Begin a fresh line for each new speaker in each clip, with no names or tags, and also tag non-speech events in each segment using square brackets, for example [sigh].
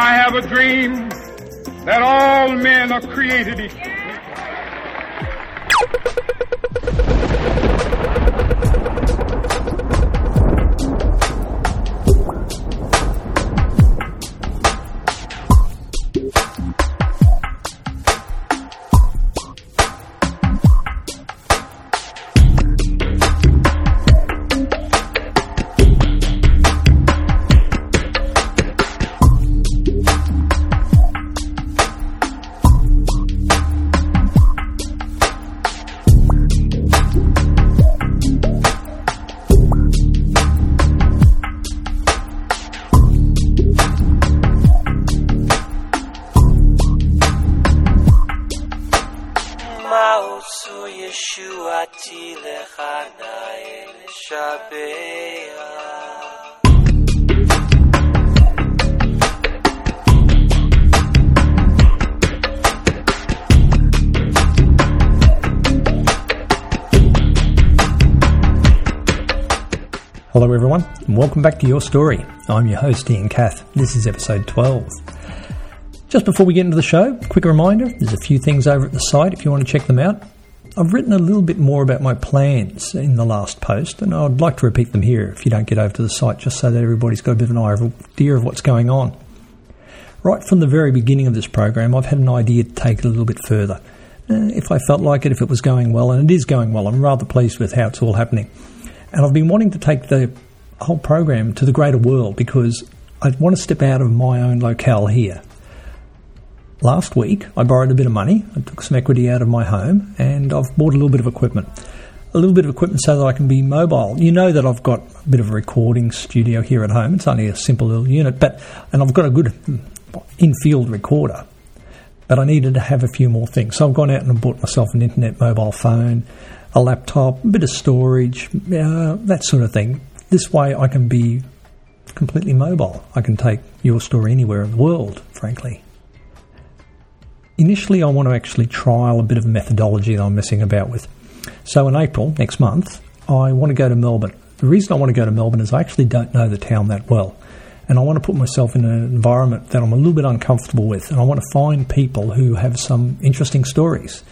I have a dream that all men are created equal.
Welcome back to Your Story. I'm your host, Ian Kath. This is episode 12. Just before we get into the show, quick reminder there's a few things over at the site if you want to check them out. I've written a little bit more about my plans in the last post, and I'd like to repeat them here if you don't get over to the site, just so that everybody's got a bit of an idea of what's going on. Right from the very beginning of this program, I've had an idea to take it a little bit further. Uh, if I felt like it, if it was going well, and it is going well, I'm rather pleased with how it's all happening. And I've been wanting to take the whole program to the greater world because I want to step out of my own locale here. Last week, I borrowed a bit of money, I took some equity out of my home, and I've bought a little bit of equipment. A little bit of equipment so that I can be mobile. You know that I've got a bit of a recording studio here at home. It's only a simple little unit, but and I've got a good in-field recorder. But I needed to have a few more things, so I've gone out and bought myself an internet mobile phone, a laptop, a bit of storage, uh, that sort of thing. This way, I can be completely mobile. I can take your story anywhere in the world, frankly. Initially, I want to actually trial a bit of methodology that I'm messing about with. So, in April next month, I want to go to Melbourne. The reason I want to go to Melbourne is I actually don't know the town that well. And I want to put myself in an environment that I'm a little bit uncomfortable with. And I want to find people who have some interesting stories.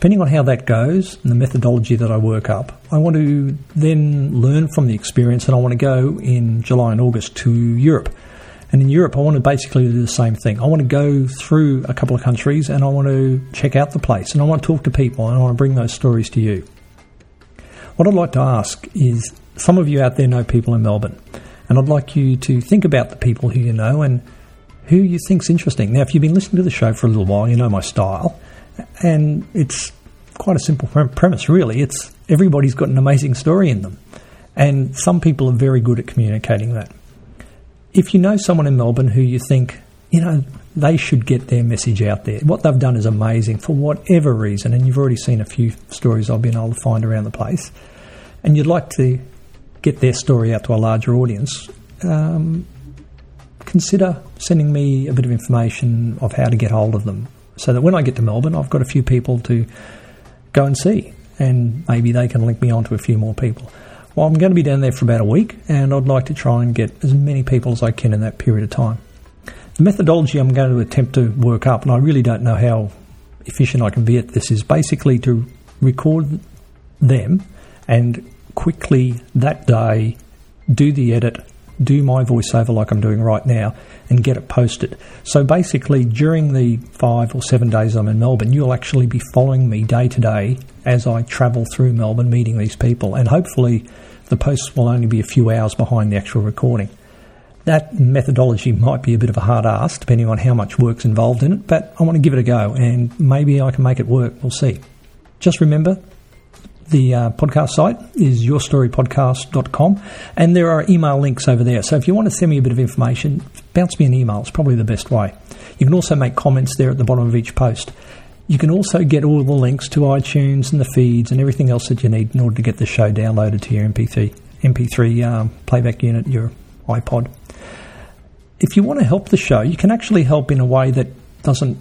Depending on how that goes and the methodology that I work up, I want to then learn from the experience and I want to go in July and August to Europe. And in Europe, I want to basically do the same thing. I want to go through a couple of countries and I want to check out the place and I want to talk to people and I want to bring those stories to you. What I'd like to ask is some of you out there know people in Melbourne, and I'd like you to think about the people who you know and who you think's interesting. Now, if you've been listening to the show for a little while, you know my style, and it's quite a simple premise, really. It's everybody's got an amazing story in them, and some people are very good at communicating that. If you know someone in Melbourne who you think, you know, they should get their message out there. What they've done is amazing for whatever reason, and you've already seen a few stories I've been able to find around the place, and you'd like to get their story out to a larger audience, um, consider sending me a bit of information of how to get hold of them so that when I get to Melbourne, I've got a few people to go and see, and maybe they can link me on to a few more people. Well, I'm going to be down there for about a week, and I'd like to try and get as many people as I can in that period of time. The methodology I'm going to attempt to work up, and I really don't know how efficient I can be at this, is basically to record them and quickly that day do the edit, do my voiceover like I'm doing right now, and get it posted. So basically, during the five or seven days I'm in Melbourne, you'll actually be following me day to day as I travel through Melbourne meeting these people, and hopefully the posts will only be a few hours behind the actual recording. That methodology might be a bit of a hard ask, depending on how much work's involved in it, but I want to give it a go, and maybe I can make it work. We'll see. Just remember, the uh, podcast site is yourstorypodcast.com, and there are email links over there. So if you want to send me a bit of information, bounce me an email. It's probably the best way. You can also make comments there at the bottom of each post. You can also get all the links to iTunes and the feeds and everything else that you need in order to get the show downloaded to your MP3, MP3 um, playback unit, your iPod. If you want to help the show, you can actually help in a way that doesn't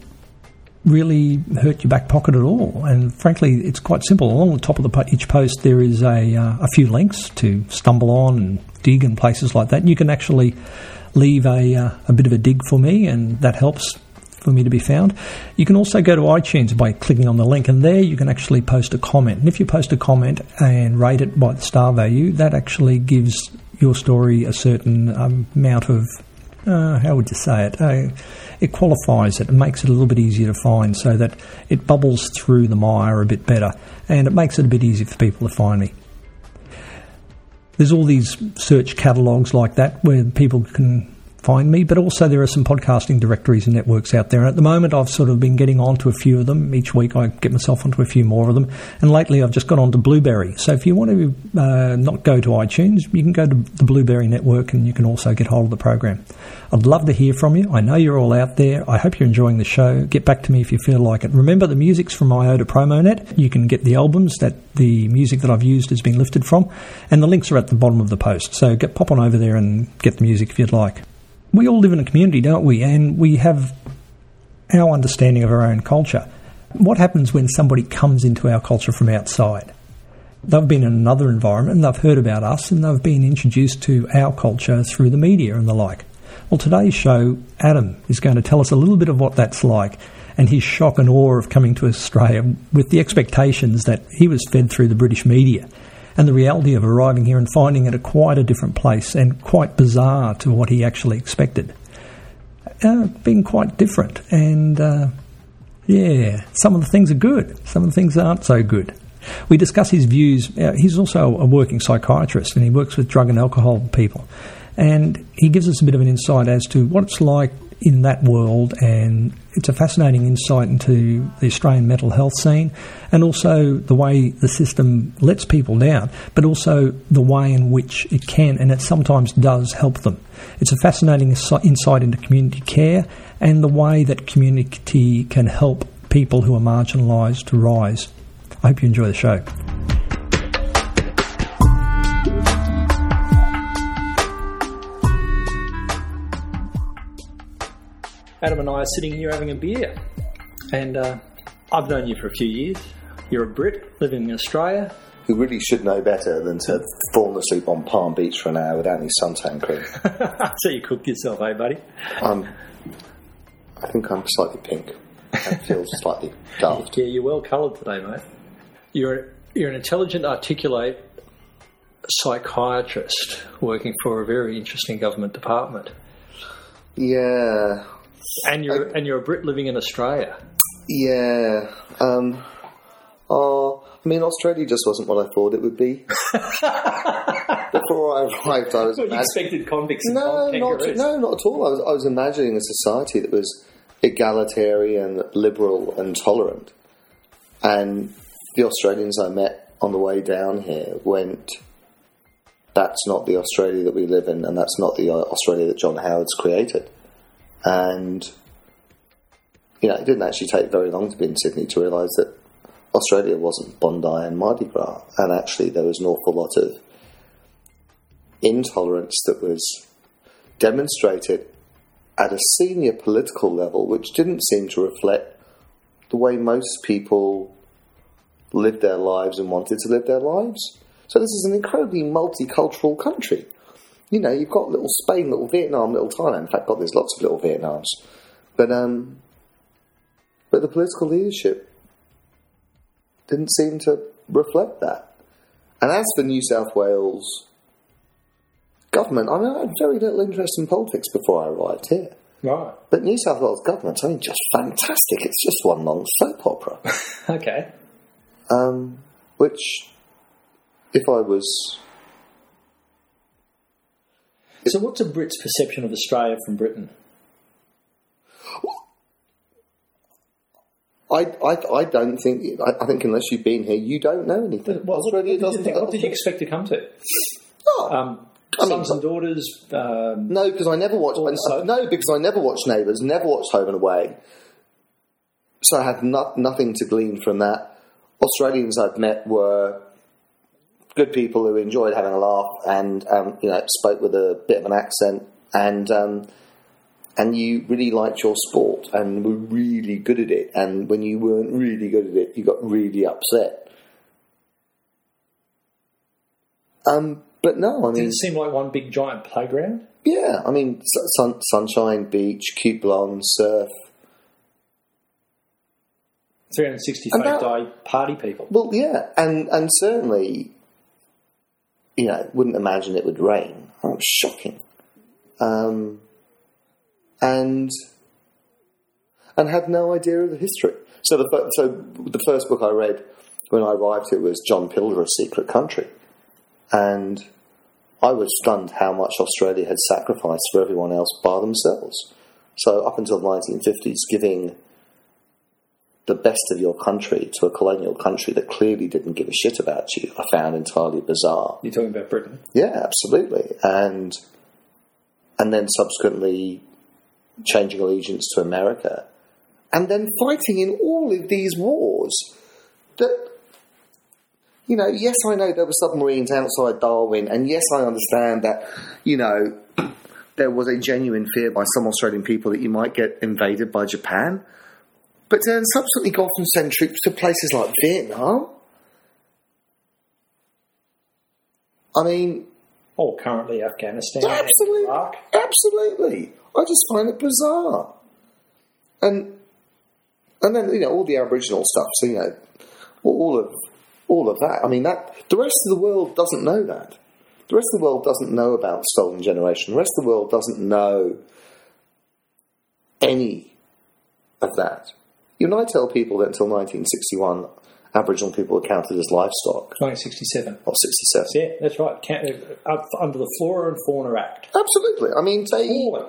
really hurt your back pocket at all. And frankly, it's quite simple. Along the top of the each post, there is a, uh, a few links to stumble on and Digg and places like that. And you can actually leave a, uh, a bit of a dig for me, and that helps for me to be found. You can also go to iTunes by clicking on the link, and there you can actually post a comment. And if you post a comment and rate it by the star value, that actually gives your story a certain um, amount of, uh, how would you say it? Uh, it qualifies it and makes it a little bit easier to find so that it bubbles through the mire a bit better and it makes it a bit easier for people to find me. There's all these search catalogues like that where people can find me, but also there are some podcasting directories and networks out there. And at the moment, I've sort of been getting onto a few of them. Each week, I get myself onto a few more of them. And lately, I've just got onto Blubrry. So if you want to uh, not go to iTunes, you can go to the Blubrry network and you can also get hold of the program. I'd love to hear from you. I know you're all out there. I hope you're enjoying the show. Get back to me if you feel like it. Remember, the music's from IODA PromoNet. You can get the albums that the music that I've used has been lifted from, and the links are at the bottom of the post. So get pop on over there and get the music if you'd like we all live in a community, don't we? And we have our understanding of our own culture. What happens when somebody comes into our culture from outside? They've been in another environment and they've heard about us and they've been introduced to our culture through the media and the like. Well, today's show, Adam is going to tell us a little bit of what that's like and his shock and awe of coming to Australia with the expectations that he was fed through the British media and the reality of arriving here and finding it a quite a different place and quite bizarre to what he actually expected. Uh, being quite different, and uh, yeah, some of the things are good, some of the things aren't so good. We discuss his views. Uh, he's also a working psychiatrist and he works with drug and alcohol people. And he gives us a bit of an insight as to what it's like in that world, and it's a fascinating insight into the Australian mental health scene and also the way the system lets people down, but also the way in which it can and it sometimes does help them. It's a fascinating insight into community care and the way that community can help people who are marginalised to rise. I hope you enjoy the show. Adam and I are sitting here having a beer, and uh, I've known you for a few years. You're a Brit living in Australia.
Who really should know better than to fall asleep on Palm Beach for an hour without any suntan cream. [laughs]
so you cooked yourself, eh, buddy?
Um, I think I'm slightly pink. It feels slightly daft. [laughs]
Yeah, you're well coloured today, mate. You're you're an intelligent, articulate psychiatrist working for a very interesting government department.
Yeah,
and you're and you're a Brit living in Australia.
Yeah. Um, oh, I mean, Australia just wasn't what I thought it would be. [laughs] Before I arrived, I was
well, you expected convicts.
No, not no, not at all. I was I was imagining a society that was egalitarian, liberal, and tolerant. And the Australians I met on the way down here went. That's not the Australia that we live in, and that's not the Australia that John Howard's created. And, you know, it didn't actually take very long to be in Sydney to realise that Australia wasn't Bondi and Mardi Gras. And actually, there was an awful lot of intolerance that was demonstrated at a senior political level, which didn't seem to reflect the way most people lived their lives and wanted to live their lives. So, this is an incredibly multicultural country you know, you've got little Spain, little Vietnam, little Thailand. In fact, God, there's lots of little Vietnams. But um, but the political leadership didn't seem to reflect that. And as for New South Wales government, I mean, I had very little interest in politics before I arrived here.
Right.
But New South Wales government, I mean, just fantastic. It's just one long soap opera. [laughs]
okay.
Um, which, if I was
so, what's a Brit's perception of Australia from Britain?
I, I, I don't think. I, I, think unless you've been here, you don't know anything.
Well, Australia what, what, did, what did you expect to come to?
Oh,
um, I mean, sons and daughters. Um,
no, because I never watched. I, no, because I never watched Neighbours. Never watched Home and Away. So I had not, nothing to glean from that. Australians I've met were good people who enjoyed having a laugh and um, you know spoke with a bit of an accent and um, and you really liked your sport and were really good at it, and when you weren't really good at it, you got really upset. Um, but no, I
Did
mean,
it seem like one big giant playground?
yeah, I mean, sun, sunshine, beach, cute blonde, surf.
365
that,
day party people.
Well, yeah, and and certainly, you know, wouldn't imagine it would rain. Oh, it's shocking. Um, and and had no idea of the history. So the so the first book I read when I arrived here was John Pilger's Secret Country, and I was stunned how much Australia had sacrificed for everyone else by themselves. So up until the 1950s, giving the best of your country to a colonial country that clearly didn't give a shit about you, I found entirely bizarre.
You're talking about Britain.
Yeah, absolutely. And and then subsequently changing allegiance to America. And then fighting in all of these wars that you know, yes I know there were submarines outside Darwin and yes I understand that, you know, there was a genuine fear by some Australian people that you might get invaded by Japan. But then subsequently go off and send troops to places like Vietnam. I mean,
Or currently Afghanistan.
Absolutely,
Iraq.
absolutely. I just find it bizarre, and and then you know all the Aboriginal stuff. So you know all of all of that. I mean that the rest of the world doesn't know that. The rest of the world doesn't know about stolen generation. The rest of the world doesn't know any of that. You and I tell people that until 1961, Aboriginal people were counted as livestock,
1967.
or 67.
Yeah, that's right. Uh, under the Flora and Fauna Act.
Absolutely. I mean,
of it.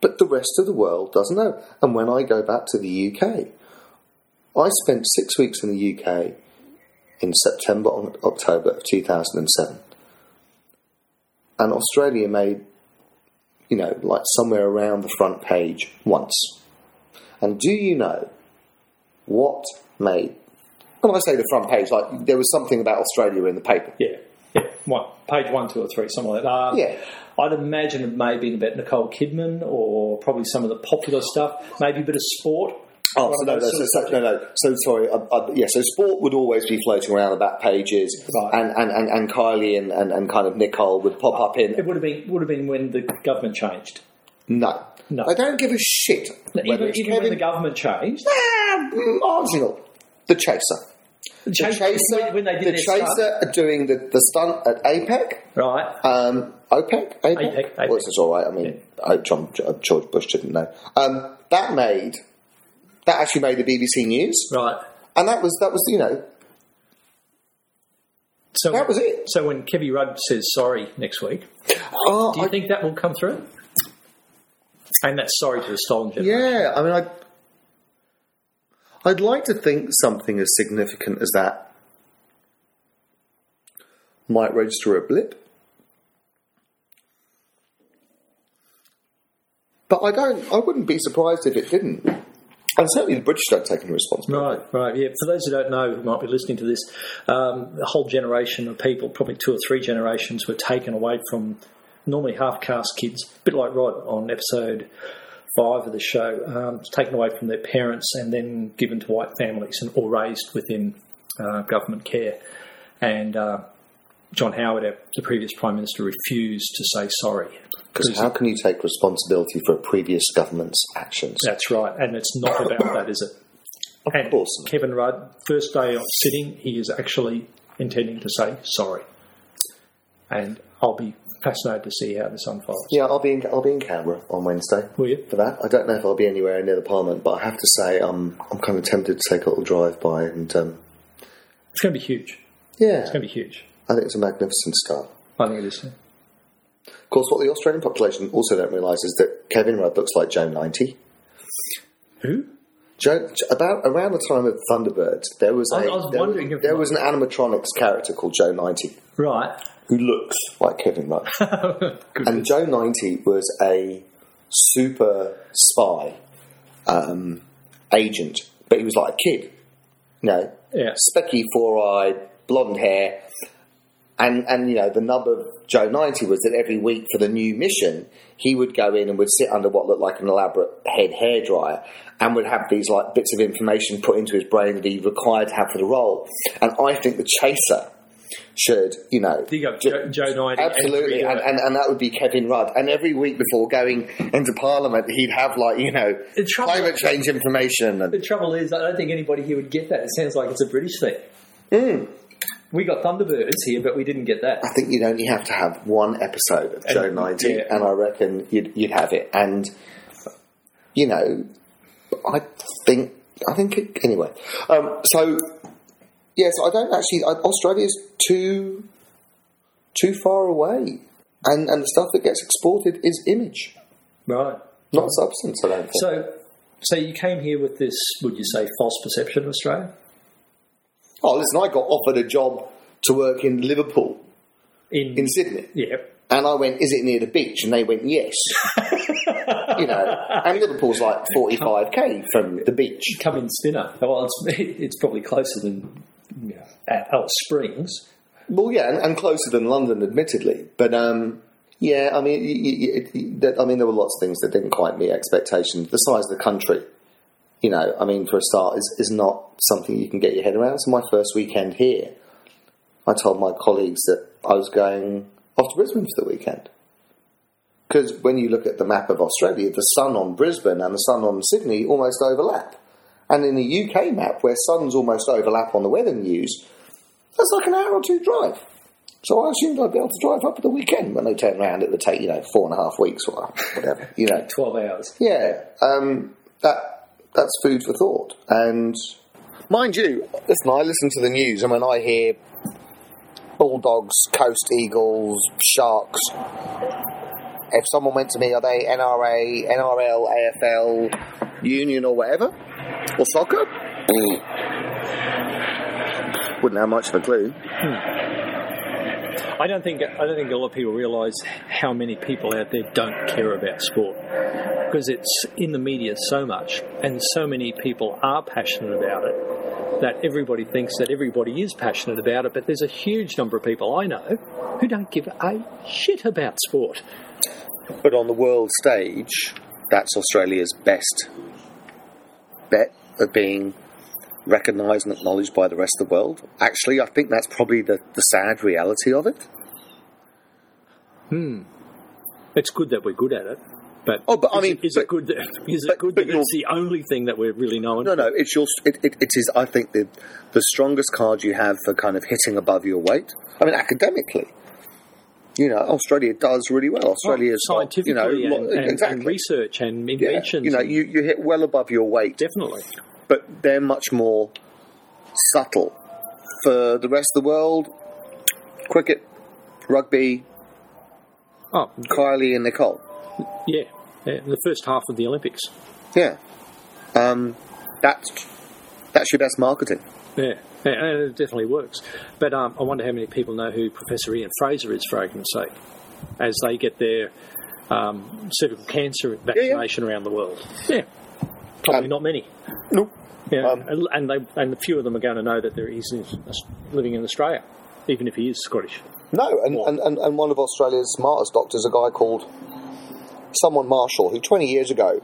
But the rest of the world doesn't know. And when I go back to the UK, I spent six weeks in the UK in September and October of 2007. And Australia made, you know, like somewhere around the front page once. And do you know what made, when I say the front page, like there was something about Australia in the paper.
Yeah, yeah. One, page one, two, or three, something like that. Um,
Yeah.
I'd imagine it may have been about Nicole Kidman or probably some of the popular stuff, maybe a bit of sport.
Oh, so no, no, so,
sort
so,
of
no, no. So sorry. I, I, yeah, so sport would always be floating around the back pages,
Right.
and, and, and, and Kylie and, and, and kind of Nicole would pop up in.
It would have been would have been when the government changed.
No,
No.
I don't give a shit. whether
Even,
it's
even when the government changed,
Ah, marginal. The Chaser.
the
The Chaser.
when, they did
the Chaser
stunt,
are doing the, the stunt at APEC.
right?
Um, OPEC? APEC?
APEC,
Well, this all right. I mean, I, John, George Bush didn't know. Um, that made that actually made the BBC News,
Right.
and that was that was you know
So
that was it.
So when Kevy Rudd says sorry next week,
Oh,
do you
I-
think that will come through? And that's sorry to the stolen generation.
Yeah, I mean, I, I'd like to think something as significant as that might register a blip. But I don't. I wouldn't be surprised if it didn't. And certainly the British don't take any responsibility.
Right, right, yeah. For those who don't know, who might be listening to this, um, a whole generation of people, probably two or three generations, were taken away from normally half caste kids, a bit like Rod on episode five of the show, um, taken away from their parents and then given to white families and or raised within uh, government care. And uh, John Howard, our- the previous prime minister, refused to say sorry.
Because how can you take responsibility for a previous government's actions?
That's right, and it's not about that, is it?
Of course.
Kevin Rudd, first day of sitting, he is actually intending to say sorry. And I'll be fascinated to see how this unfolds.
Yeah, I'll be in, I'll be in Canberra on Wednesday.
Will you?
for that. I don't know if I'll be anywhere near the Parliament, but I have to say I'm I'm kind of tempted to take a little drive by and um,
It's going to be huge.
yeah,
It's going to be huge.
I think it's a magnificent start.
I think it is.
Of course, what the Australian population also don't realise is that Kevin Rudd looks like Joe ninety.
Who?
Joe, about around the time of Thunderbirds, there was a
I- I was
there,
wondering if-
there was an animatronics character called Joe ninety
Right.
Who looks like Kevin Rudd, [laughs] and Joe ninety was a super spy um, agent, but he was like a kid, you know,
Yeah.
specky, four eyed, blonde hair, And and you know the nub of Joe ninety was that every week for the new mission, he would go in and would sit under what looked like an elaborate head hairdryer, and would have these like bits of information put into his brain that he required to have for the role. And I think the chaser should, you know,
Dig up Joe, Joe Knight.
Absolutely, and, and, and that would be Kevin Rudd. And every week before going into Parliament, he'd have like you know
trouble-
climate change information.
The trouble is, I don't think anybody here would get that. It sounds like it's a British thing.
Hmm.
We got Thunderbirds here, but we didn't get that.
I think you'd only have to have one episode of Joe
And-
ninety,
yeah.
and I reckon you'd you'd have it. And you know, I think I think it, anyway. Um, so yes, I don't actually. I, Australia's too too far away, and and the stuff that gets exported is image,
Right.
not substance. I don't think.
So, so you came here with this, would you say, false perception of Australia?
Oh, listen, I got offered a job to work in Liverpool,
In,
in Sydney.
yeah.
And I went, is it near the beach? And they went, yes. [laughs] you know, and Liverpool's like 45k from the beach.
Come in Spinner. Well, it's, [laughs] it's probably closer than you know, at Alice Springs.
Well, yeah, and, and closer than London, admittedly. But, um, yeah, I mean, y- y- y- that- I mean, there were lots of things that didn't quite meet expectations. The size of the country, you know, I mean, for a start, is, is not something you can get your head around. So my first weekend here, I told my colleagues that I was going off to Brisbane for the weekend. Because when you look at the map of Australia, the sun on Brisbane and the sun on Sydney almost overlap. And in the UK map, where suns almost overlap on the weather news, that's like an hour or two drive. So I assumed I'd be able to drive up at the weekend. When they turn around, it would take, you know, four and a half weeks or whatever, [laughs] you know.
12 hours.
Yeah, um, that that's food for thought. And mind you, listen, I listen to the news, and when I hear bulldogs, coast eagles, sharks, if someone went to me, are they NRA, NRL, AFL, union, or whatever, or soccer? Mm. Wouldn't have much of a clue. Hmm.
I don't think I don't think a lot of people realise how many people out there don't care about sport because it's in the media so much, and so many people are passionate about it that everybody thinks that everybody is passionate about it. But there's a huge number of people I know who don't give a shit about sport.
But on the world stage, that's Australia's best bet of being recognised and acknowledged by the rest of the world. Actually, I think that's probably the, the sad reality of it. Hmm.
It's good that we're good at it, but
Oh, but I mean,
it, is
but-
it good that [laughs] is
but-
it good that it's the only thing that we're really known?
No, no, it's your. It, it, it is. I think the the strongest card you have for kind of hitting above your weight. I mean, academically, you know, Australia does really well. Australia's got,
scientifically
you know,
and, and-
exactly.
and research and
Yeah,
inventions.
you know, you, you hit well above your weight.
definitely.
but they're much more subtle. For the rest of the world, cricket, rugby,
Oh,
Kylie and Nicole.
yeah, yeah. The first half of the Olympics.
Yeah, um, that's that's your best marketing.
Yeah, yeah, [laughs] and it definitely works. But um, I wonder how many people know who Professor Ian Frazer is, for argument's sake, as they get their um, cervical cancer vaccination around the world. Yeah, probably
Um,
not many.
Nope.
Yeah,
um,
and- and they and a few of them are going to know that there is living in Australia, even if he is Scottish.
No, and, and, and, and one of Australia's smartest doctors, a guy called someone Marshall, who 20 years ago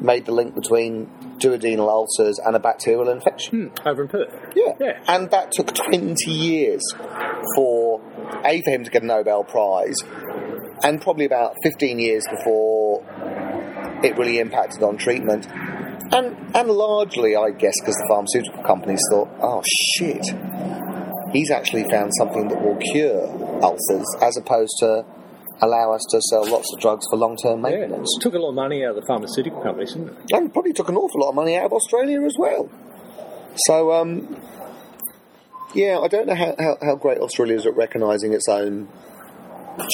made the link between duodenal ulcers and a bacterial infection.
Hmm, over in Perth.
Yeah.
Yeah.
And that took 20 years for, A, for him to get a Nobel Prize, and probably about 15 years before it really impacted on treatment. And, and largely, I guess, because the pharmaceutical companies thought, oh shit, he's actually found something that will cure ulcers as opposed to allow us to sell lots of drugs for long term
Yeah,
maintenance.
it took a lot of money out of the pharmaceutical companies, didn't it?
And probably took an awful lot of money out of Australia as well. So, um, yeah, I don't know how, how, how great Australia is at recognising its own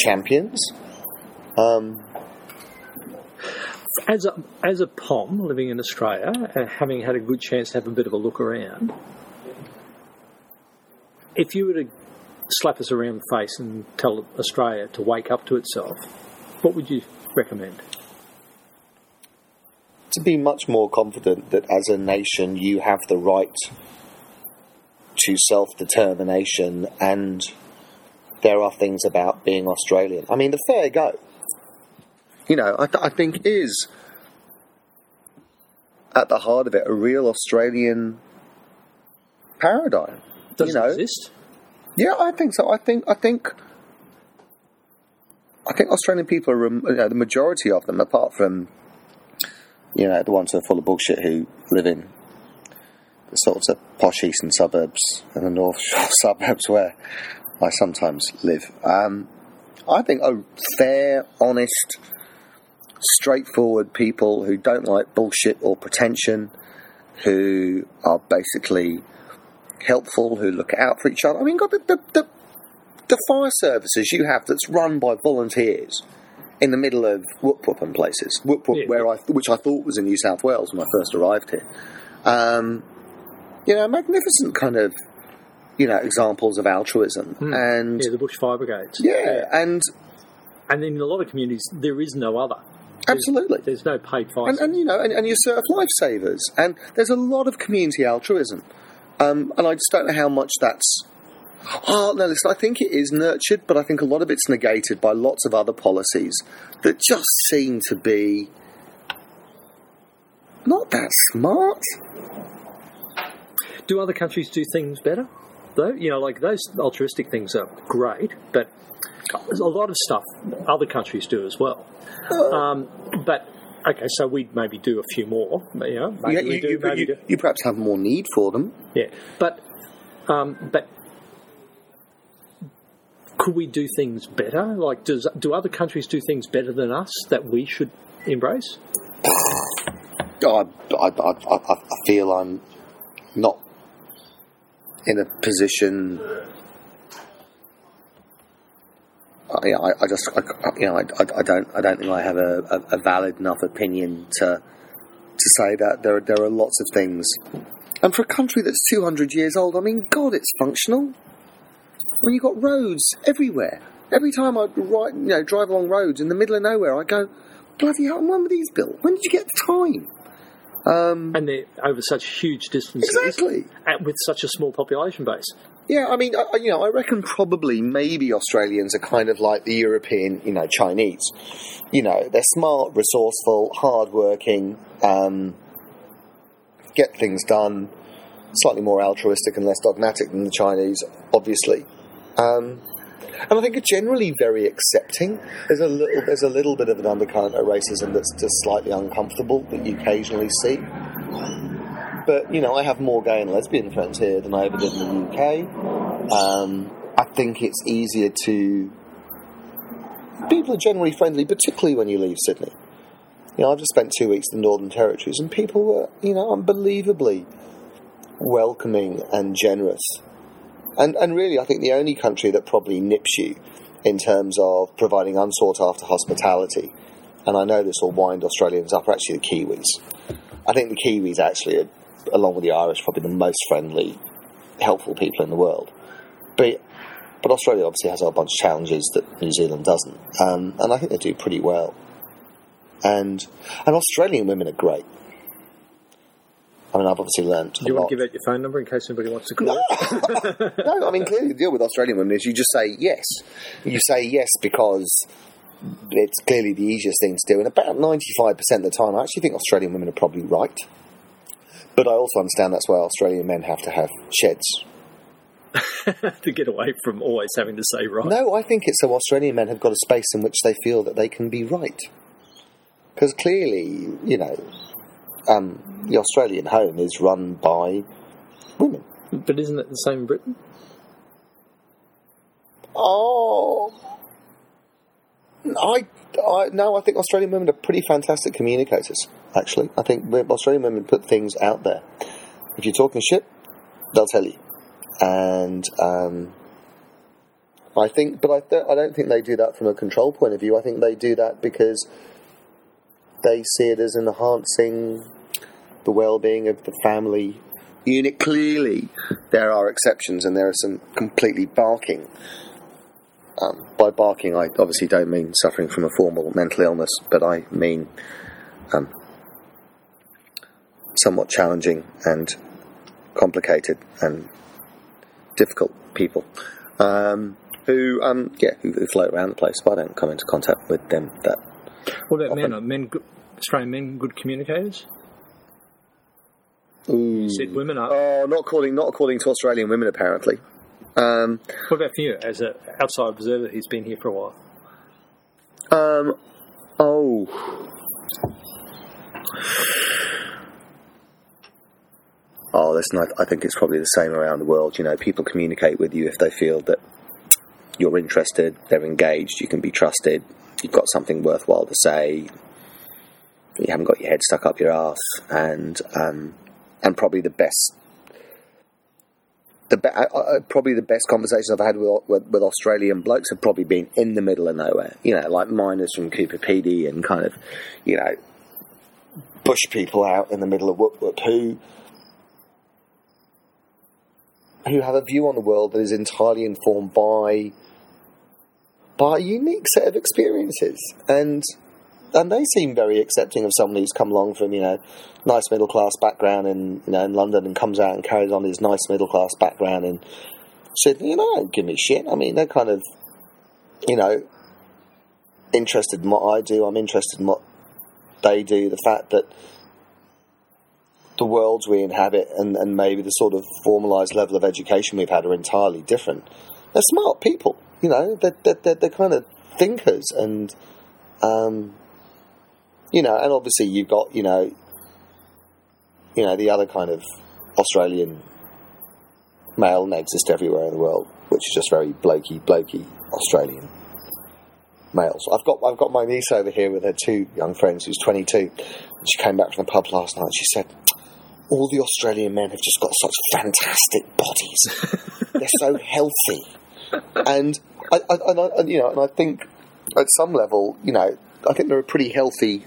champions. Um,
As a as a pom living in Australia, uh, having had a good chance to have a bit of a look around, if you were to slap us around the face and tell Australia to wake up to itself, what would you recommend?
to be much more confident that as a nation you have the right to self determination and there are things about being Australian. I mean, the fair go, you know, I, th- I think is at the heart of it a real Australian paradigm.
Does
you know,
it exist?
Yeah, I think so. I think I think I think Australian people are you know, the majority of them, apart from you know the ones who are full of bullshit who live in the sorts of posh eastern suburbs and the north [laughs] shore suburbs where I sometimes live. Um, I think are fair, honest, straightforward people who don't like bullshit or pretension, who are basically helpful, who look out for each other. I mean, God, the, the, the, the fire services you have that's run by volunteers in the middle of Whoop Whoop and places, Whoop Whoop,
Yeah.
where I, which I thought was in New South Wales when I first arrived here. Um, you know, magnificent kind of, you know, examples of altruism. And
Yeah, the bush fire brigades.
yeah, and
And in a lot of communities, there is no other.
absolutely.
There's no paid fire.
and, and you know, and, and you serve lifesavers, and there's a lot of community altruism, um, and I just don't know how much that's. Oh no, listen, I think it is nurtured, but I think a lot of it's negated by lots of other policies that just seem to be not that smart.
do other countries do things better? Though you know, like those altruistic things are great, but there's a lot of stuff other countries do as well. Um, but okay, so we'd maybe do a few more. You know,
Yeah, you,
do,
you,
maybe
you, you perhaps have more need for them.
Yeah, but um, but could we do things better? Like, does do other countries do things better than us that we should embrace?
I, I, I I feel I'm not in a position. I, I, I just, I, you know, I, I, don't, I don't think I have a, a, valid enough opinion to to say that there, are- there are lots of things. And for a country that's 200 years old, I mean, God, it's functional. When you've got roads everywhere, every time I ride, you know, drive along roads in the middle of nowhere, I go, bloody hell, when were these built? When did you get the time? Um,
And they're over such huge distances,
exactly.
with such a small population base.
Yeah, I mean, I, you know, I reckon probably maybe Australians are kind of like the European, you know, Chinese. You know, they're smart, resourceful, hardworking, um, get things done, slightly more altruistic and less dogmatic than the Chinese, obviously. Um, and I think are generally very accepting. There's a little, there's a little bit of an undercurrent of racism that's just slightly uncomfortable that you occasionally see. But you know, I have more gay and lesbian friends here than I ever did in the UK. Um, I think it's easier to. People are generally friendly, particularly when you leave Sydney. You know, I've just spent two weeks in the Northern Territories, and people were, you know, unbelievably welcoming and generous. And and really, I think the only country that probably nips you in terms of providing unsought after hospitality, and I know this will wind Australians up, are actually the Kiwis. I think the Kiwis actually, are, along with the Irish, probably the most friendly, helpful people in the world. But but Australia obviously has a bunch of challenges that New Zealand doesn't, um, and I think they do pretty well. And and Australian women are great. I mean, I've obviously learned. a
Do you
lot.
want to give out your phone number in case anybody wants to call? it? [laughs]
no, I mean, clearly the deal with Australian women is you just say yes. You say yes because it's clearly the easiest thing to do. And about 95% of the time, I actually think Australian women are probably right. But I also understand that's why Australian men have to have sheds. [laughs]
to get away from always having to say right.
No, I think it's so Australian men have got a space in which they feel that they can be right. Because clearly, you know, um, the Australian home is run by women.
But isn't it the same in Britain?
Oh, I, I no, I think Australian women are pretty fantastic communicators. Actually, I think Australian women put things out there. If you're talking shit, they'll tell you, and um, I think, but I, th- I don't think they do that from a control point of view. I think they do that because they see it as enhancing the well-being of the family unit. Clearly, there are exceptions, and there are some completely barking um, by barking, I obviously don't mean suffering from a formal mental illness, but I mean um, somewhat challenging and complicated and difficult people. Um, who um, yeah who, who float around the place. But I don't come into contact with them. That
What about men? Are men good, Australian men good communicators? Said women are.
Oh, not according not according to Australian women apparently. Um,
What about for you as an outside observer who's been here for a while?
um, oh. Oh, that's not. I think it's probably the same around the world. You know, people communicate with you if they feel that you're interested, they're engaged, you can be trusted, you've got something worthwhile to say, you haven't got your head stuck up your ass, and um, and probably the best. The be- uh, uh, probably the best conversations I've had with, with with Australian blokes have probably been in the middle of nowhere. You know, like miners from Coober Pedy and kind of, you know, bush people out in the middle of whoop whoop who who have a view on the world that is entirely informed by by a unique set of experiences. And and they seem very accepting of someone who's come along from you know nice middle class background in you know in London and comes out and carries on his nice middle class background in Sydney you know don't give me shit. I mean they're kind of you know interested in what I do. I'm interested in what they do. The fact that the worlds we inhabit and, and maybe the sort of formalized level of education we've had are entirely different. They're smart people, you know, they're, they're, they're, kind of thinkers and, um, you know, and obviously you've got, you know, you know, the other kind of Australian male, and exist everywhere in the world, which is just very blokey, blokey Australian males. I've got I've got my niece over here with her two young friends who's 22. She came back from the pub last night. She said, "All the Australian men have just got such fantastic bodies. [laughs] They're so healthy." And I, I, and I, and, you know, and I think at some level, you know, I think they're a pretty healthy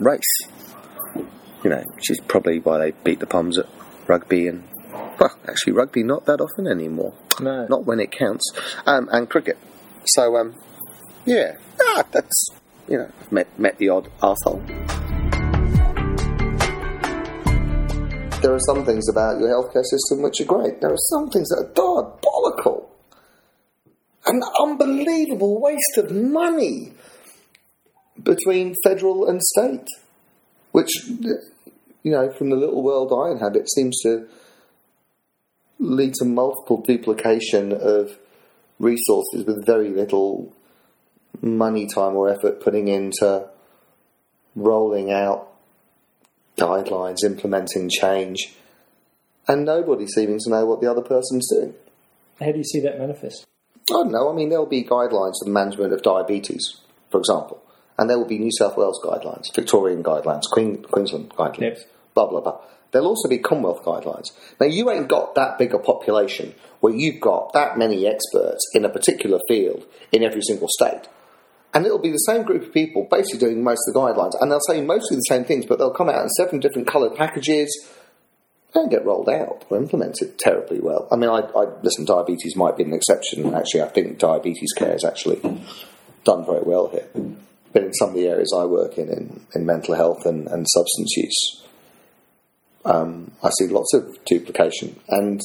race. You know, which is probably why they beat the Poms at rugby and well, actually, rugby not that often anymore.
No.
Not when it counts. Um, and cricket. So, um, yeah, ah, that's you know, met met the odd arsehole. There are some things about your healthcare system which are great. There are some things that are diabolical. An unbelievable waste of money between federal and state, which, you know, from the little world I inhabit, seems to lead to multiple duplication of resources with very little money, time, or effort putting into rolling out guidelines, implementing change, and nobody seeming to know what the other person's doing.
How do you see that manifest?
I don't know. I mean, there'll be guidelines for the management of diabetes, for example, and there will be New South Wales guidelines, Victorian guidelines, Queen, Queensland guidelines,
Yep.
blah blah blah. There'll also be Commonwealth guidelines. Now, you ain't got that big a population where you've got that many experts in a particular field in every single state. And it'll be the same group of people basically doing most of the guidelines, and they'll say mostly the same things, but they'll come out in seven different coloured packages. They don't get rolled out or implemented terribly well. I mean, I, I listen. Diabetes might be an exception. Actually, I think diabetes care is actually done very well here. But in some of the areas I work in, in, in mental health and, and substance use, um, I see lots of duplication. And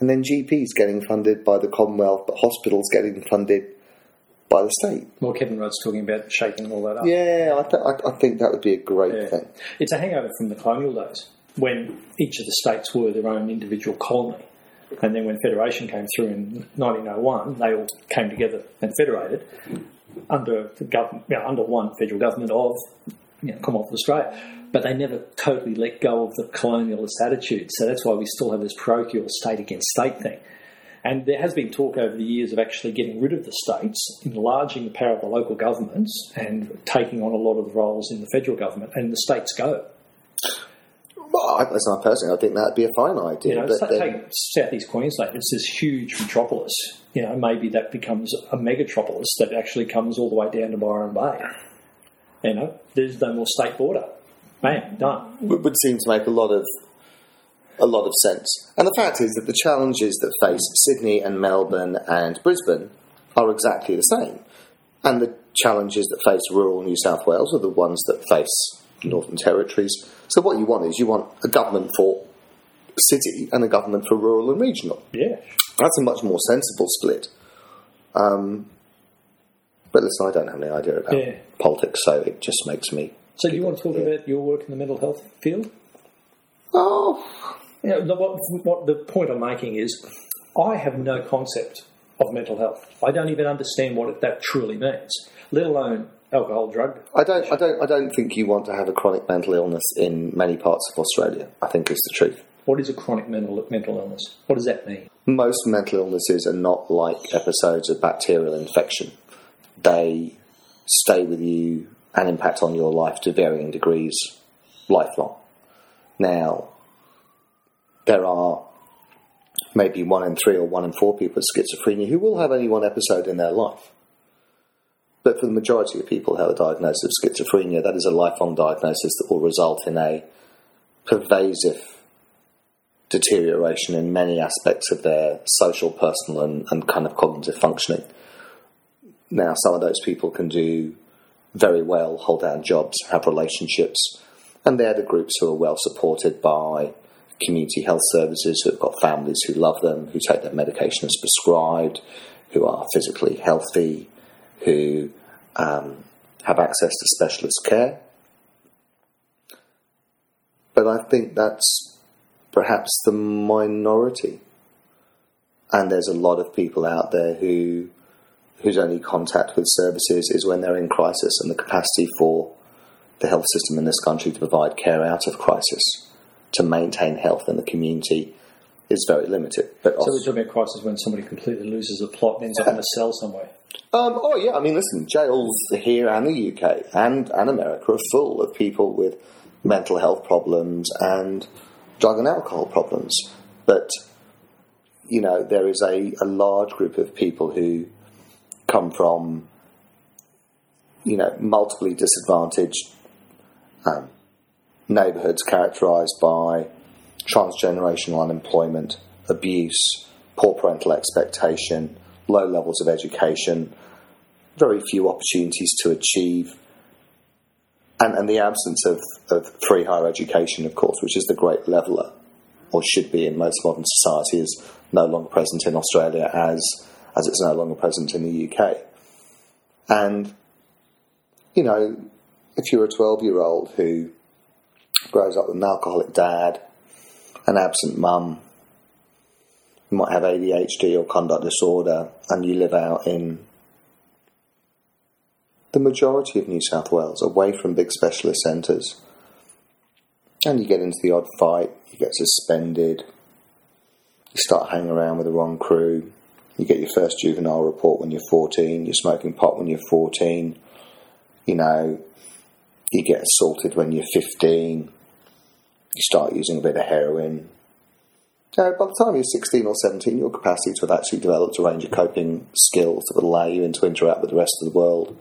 and then GPs getting funded by the Commonwealth, but hospitals getting funded by the state.
Well, Kevin Rudd's talking about shaking all that up.
Yeah, I, th- I, I think that would be a great
Yeah.
thing.
It's a hangover from the colonial days when each of the states were their own individual colony. And then when Federation came through in 1901, they all came together and federated under the government, you know, under one federal government of you know, Commonwealth of Australia. But they never totally let go of the colonialist attitude. So that's why we still have this parochial state against state thing. And there has been talk over the years of actually getting rid of the states, enlarging the power of the local governments, and taking on a lot of the roles in the federal government, and the states go.
Well, I, listen, I personally, I think that'd be a fine idea.
You know,
but then-
take southeast Queensland. It's this huge metropolis. You know, maybe that becomes a megatropolis that actually comes all the way down to Byron Bay. You know, there's no more state border. Bam, done.
would, would seem to make a lot of a lot of sense. And the fact is that the challenges that face Sydney and Melbourne and Brisbane are exactly the same, and the challenges that face rural New South Wales are the ones that face Northern Territories. So what you want is you want a government for city and a government for rural and regional.
Yeah.
That's a much more sensible split. Um, but listen, I don't have any idea about
Yeah.
politics, so it just makes me.
So, do you want to talk about your work in the mental health field?
Oh,
You know, the, what, what the point I'm making is, I have no concept of mental health. I don't even understand what it, that truly means, let alone alcohol, drug.
I don't, I don't, I don't think you want to have a chronic mental illness in many parts of Australia. I think is the truth.
What is a chronic mental mental illness? What does that mean?
Most mental illnesses are not like episodes of bacterial infection. They stay with you and impact on your life to varying degrees lifelong. Now, there are maybe one in three or one in four people with schizophrenia who will have only one episode in their life. But for the majority of people who have a diagnosis of schizophrenia, that is a lifelong diagnosis that will result in a pervasive deterioration in many aspects of their social, personal, and, and kind of cognitive functioning. Now, some of those people can do very well, hold down jobs, have relationships, and they're the groups who are well supported by community health services, who have got families who love them, who take their medication as prescribed, who are physically healthy, who um, have access to specialist care. But I think that's perhaps the minority. And there's a lot of people out there who whose only contact with services is when they're in crisis, and the capacity for the health system in this country to provide care out of crisis, to maintain health in the community, is very limited. But
So we're talking about crisis when somebody completely loses the plot and ends up in a cell somewhere.
Um, oh yeah, I mean, listen, jails here and the UK and, and America are full of people with mental health problems and drug and alcohol problems. But you know, there is a, a large group of people who come from you know multiply disadvantaged um, neighbourhoods characterised by transgenerational unemployment, abuse, poor parental expectation, low levels of education, very few opportunities to achieve, and, and the absence of, of free higher education, of course, which is the great leveller, or should be in most modern society, is no longer present in Australia as, as it's no longer present in the UK. And, you know, if you're a 12 year old who grows up with an alcoholic dad, an absent mum, you might have ADHD or conduct disorder, and you live out in the majority of New South Wales, away from big specialist centres, and you get into the odd fight, you get suspended, you start hanging around with the wrong crew, you get your first juvenile report when you're 14, you're smoking pot when you're 14, you know, you get assaulted when you're 15, you start using a bit of heroin. By the time you're 16 or 17, your capacity to have actually developed a range of coping skills that would allow you to interact with the rest of the world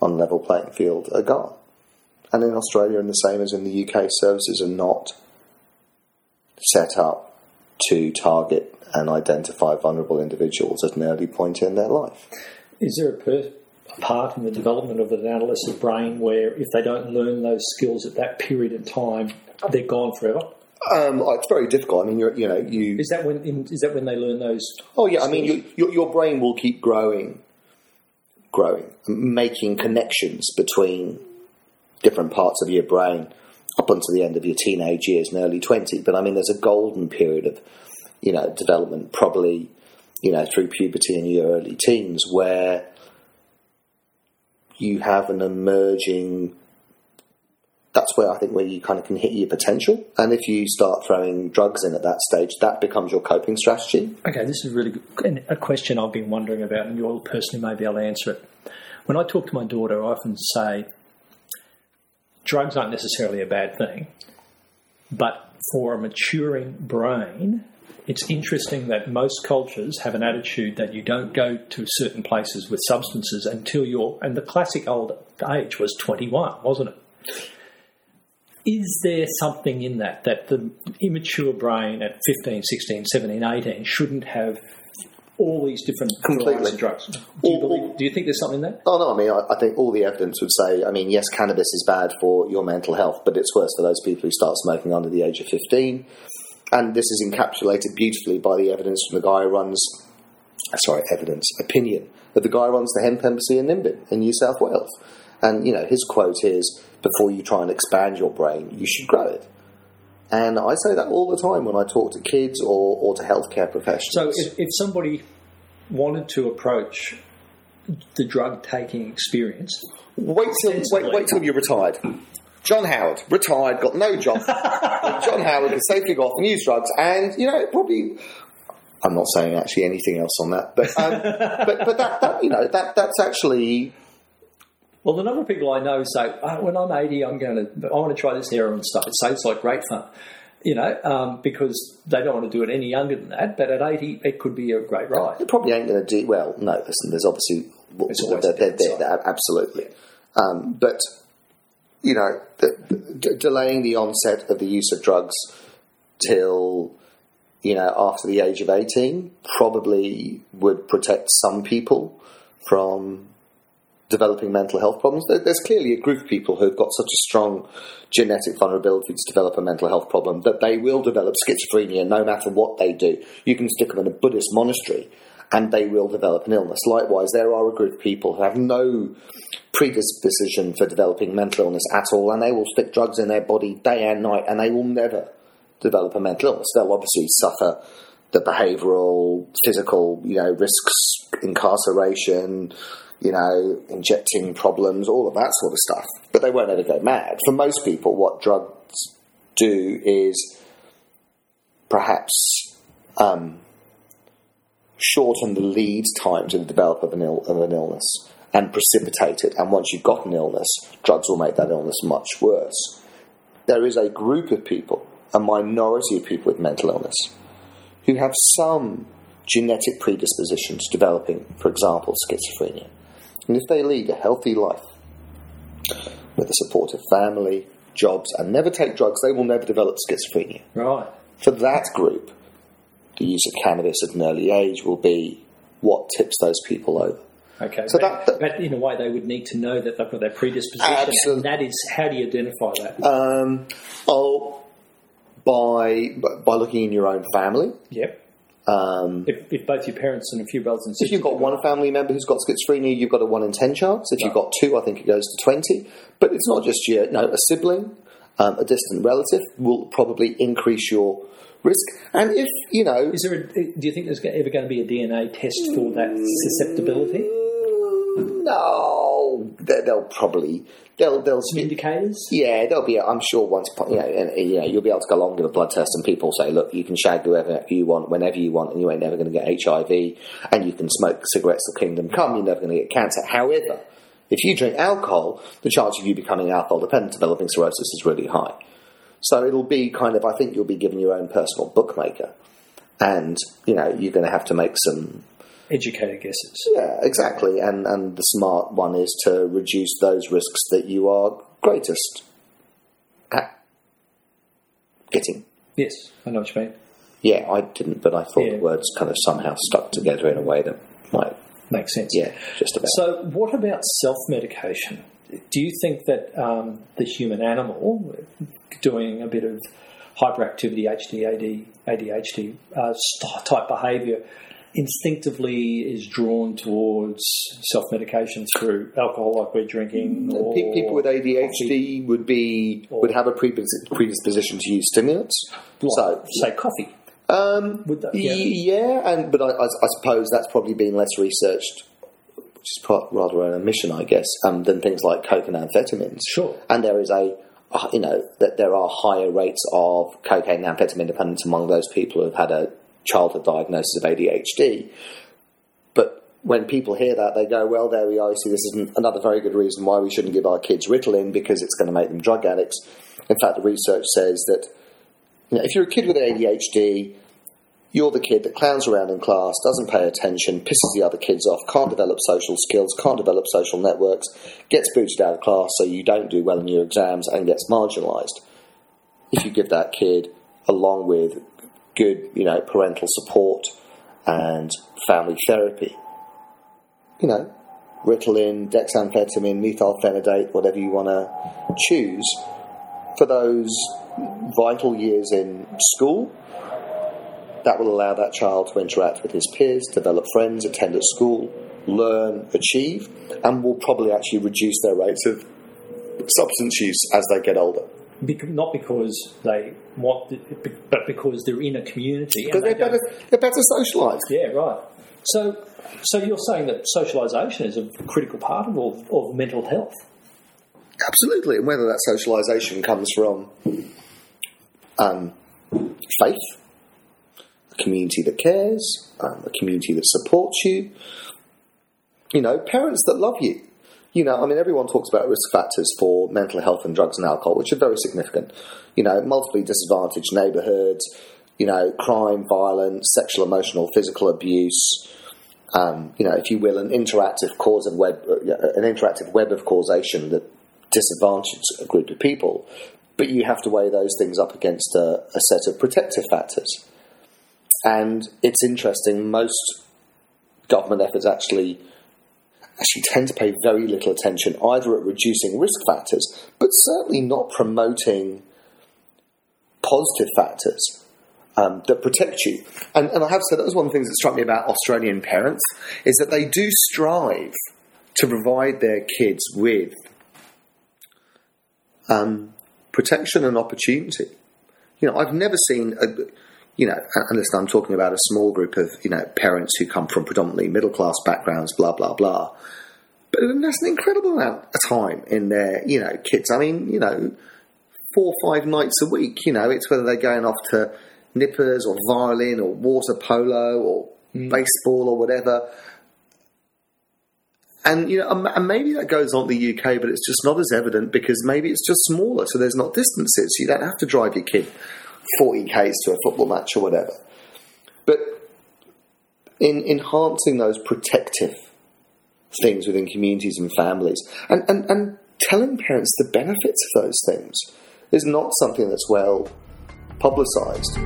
on a level playing field are gone. And in Australia, and the same as in the UK, services are not set up to target and identify vulnerable individuals at an early point in their life.
Is there a, per- part in the development of an adolescent brain where if they don't learn those skills at that period in time, they're gone forever?
Um, oh, it's very difficult. I mean, you're, you know, you.
Is that when in, is that when they learn those?
Oh yeah, I mean, you, your, your brain will keep growing, growing, making connections between different parts of your brain up until the end of your teenage years and early twenties. But I mean, there's a golden period of, you know, development, probably, you know, through puberty and your early teens, where you have an emerging. That's where I think where you kind of can hit your potential, and if you start throwing drugs in at that stage, that becomes your coping strategy.
Okay, this is really good. a question I've been wondering about, and you'll personally may be able to answer it. When I talk to my daughter, I often say drugs aren't necessarily a bad thing, but for a maturing brain, it's interesting that most cultures have an attitude that you don't go to certain places with substances until you're, and the classic old age was 21, wasn't it? Is there something in that, that the immature brain at 15, 16, 17, 18 shouldn't have all these different
Completely.
of drugs? Do you,
All-
believe, do you think there's something there? that?
Oh no, I mean, I, I think all the evidence would say, I mean, yes, cannabis is bad for your mental health, but it's worse for those people who start smoking under the age of 15, and this is encapsulated beautifully by the evidence from the guy who runs, uh, sorry, evidence, opinion, that the guy who runs the hemp embassy in Nimbin in New South Wales. And, you know, his quote is, before you try and expand your brain, you should grow it. And I say that all the time when I talk to kids or, or to healthcare professionals.
So if, if somebody wanted to approach the drug taking experience,
wait till wait, wait till you're retired. John Howard, retired, got no job. [laughs] John Howard has safely got off and drugs, and you know probably. I'm not saying actually anything else on that, but um, [laughs] but but that, that you know that that's actually
well, the number of people I know say, oh, when I'm 80, I'm going to, I want to try this heroin stuff. It sounds like great fun, you know, um, because they don't want to do it any younger than that. But at 80, it could be a great ride.
it probably ain't going to do well. No, listen, there's obviously
There's always
they're,
a
they're, they're- they're- absolutely, um, but you know, the, d- delaying the onset of the use of drugs till you know after the age of 18 probably would protect some people from developing mental health problems. There's clearly a group of people who've got such a strong genetic vulnerability to develop a mental health problem that they will develop schizophrenia no matter what they do. You can stick them in a Buddhist monastery and they will develop an illness. Likewise, there are a group of people who have no predisposition for developing mental illness at all and they will stick drugs in their body day and night and they will never develop a mental illness. They'll obviously suffer the behavioural, physical, you know, risks, incarceration, you know, injecting problems, all of that sort of stuff. But they won't ever go mad. For most people, what drugs do is perhaps um, shorten the lead time to the development of an, Ill- of an illness and precipitate it. And once you've got an illness, drugs will make that illness much worse. There is a group of people, a minority of people with mental illness, who have some genetic predisposition to developing, for example, schizophrenia. And if they lead a healthy life with a supportive family, jobs, and never take drugs, they will never develop schizophrenia.
Right.
For that group, the use of cannabis at an early age will be what tips those people over.
Okay.
So
but,
that-
but in a way, they would need to know that they've got that predisposition.
Absolutely.
And that is, how do you identify that?
Um, oh, by by looking in your own family.
yep.
Um,
If, if both your parents and a few brothers and sisters.
if you've got one family member who's got schizophrenia, you've got a one in ten chance. If you've got two, I think it goes to twenty. But it's not just your no a sibling, um, a distant relative will probably increase your risk. And if you know,
Is there a, do you think there's ever going to be a DNA test for that susceptibility?
Mm, no, they- they'll probably they'll they'll
Some indicators?
Yeah, there'll be. I'm sure once you know, and, and, you know, you'll be able to go along with a blood test, and people say, look, you can shag whoever you want, whenever you want, and you ain't never going to get HIV, and you can smoke cigarettes till kingdom come. You're never going to get cancer. However, if you drink alcohol, the chance of you becoming alcohol dependent, developing cirrhosis, is really high. So it'll be kind of. I think you'll be given your own personal bookmaker, and you know, you're going to have to make some
Educated guesses.
yeah, exactly. And and the smart one is to reduce those risks that you are greatest at getting.
Yes, I know what you mean.
Yeah, I didn't, but I thought
Yeah.
the words kind of somehow stuck together in a way that might.
Makes sense.
Yeah, just about.
So, what about self medication? Do you think that um, the human animal doing a bit of hyperactivity, HD, AD, ADHD uh, type behaviour instinctively is drawn towards self medication through alcohol, like we're drinking? Or
People with ADHD would be would have a predisposition to use stimulants.
like,
So
say, coffee.
Um,
Would that-
yeah.
yeah.
and but I, I, I suppose that's probably been less researched, which is part, rather an omission, I guess, um, than things like coke and amphetamines.
Sure.
And there is a, Uh, you know, that there are higher rates of cocaine and amphetamine dependence among those people who have had a childhood diagnosis of ADHD. But when people hear that, they go, well, there we are. See, this is another very good reason why we shouldn't give our kids Ritalin because it's going to make them drug addicts. In fact, the research says that you know, if you're a kid with ADHD, you're the kid that clowns around in class, doesn't pay attention, pisses the other kids off, can't develop social skills, can't develop social networks, gets booted out of class so you don't do well in your exams and gets marginalised. If you give that kid, along with good, you know, parental support and family therapy, you know, Ritalin, dexamphetamine, methylphenidate, whatever you want to choose, for those vital years in school, that will allow that child to interact with his peers, develop friends, attend at school, learn, achieve, and will probably actually reduce their rates of substance use as they get older.
Bec- not because they want, the, but because they're in a community.
Because
they
they're
don't-
better, they're better socialised.
Yeah, right. So, so you're saying that socialisation is a critical part of, of, of mental health.
Absolutely, and whether that socialisation comes from um, faith, community that cares, um, a community that supports you, you know, parents that love you. You know, I mean, everyone talks about risk factors for mental health and drugs and alcohol, which are very significant. You know, multiply disadvantaged neighbourhoods, you know, crime, violence, sexual, emotional, physical abuse, um, you know, if you will, an interactive cause of web, uh, an interactive web of causation that disadvantages a group of people. But you have to weigh those things up against a, a set of protective factors. And it's interesting, most government efforts actually actually tend to pay very little attention either at reducing risk factors, but certainly not promoting positive factors um, that protect you. And, and I have say that was one of the things that struck me about Australian parents is that they do strive to provide their kids with um, protection and opportunity. You know, I've never seen a, you know, and listen, I'm talking about a small group of you know parents who come from predominantly middle class backgrounds, blah blah blah. But that's an incredible amount of time in their you know kids. I mean, you know, four or five nights a week. You know, it's whether they're going off to nippers or violin or water polo or mm. baseball or whatever. And you know, and- and maybe that goes on in the UK, but it's just not as evident because maybe it's just smaller, so there's not distances. You don't have to drive your kid forty k's to a football match or whatever. But in enhancing those protective things within communities and families, and, and, and telling parents the benefits of those things is not something that's well publicised.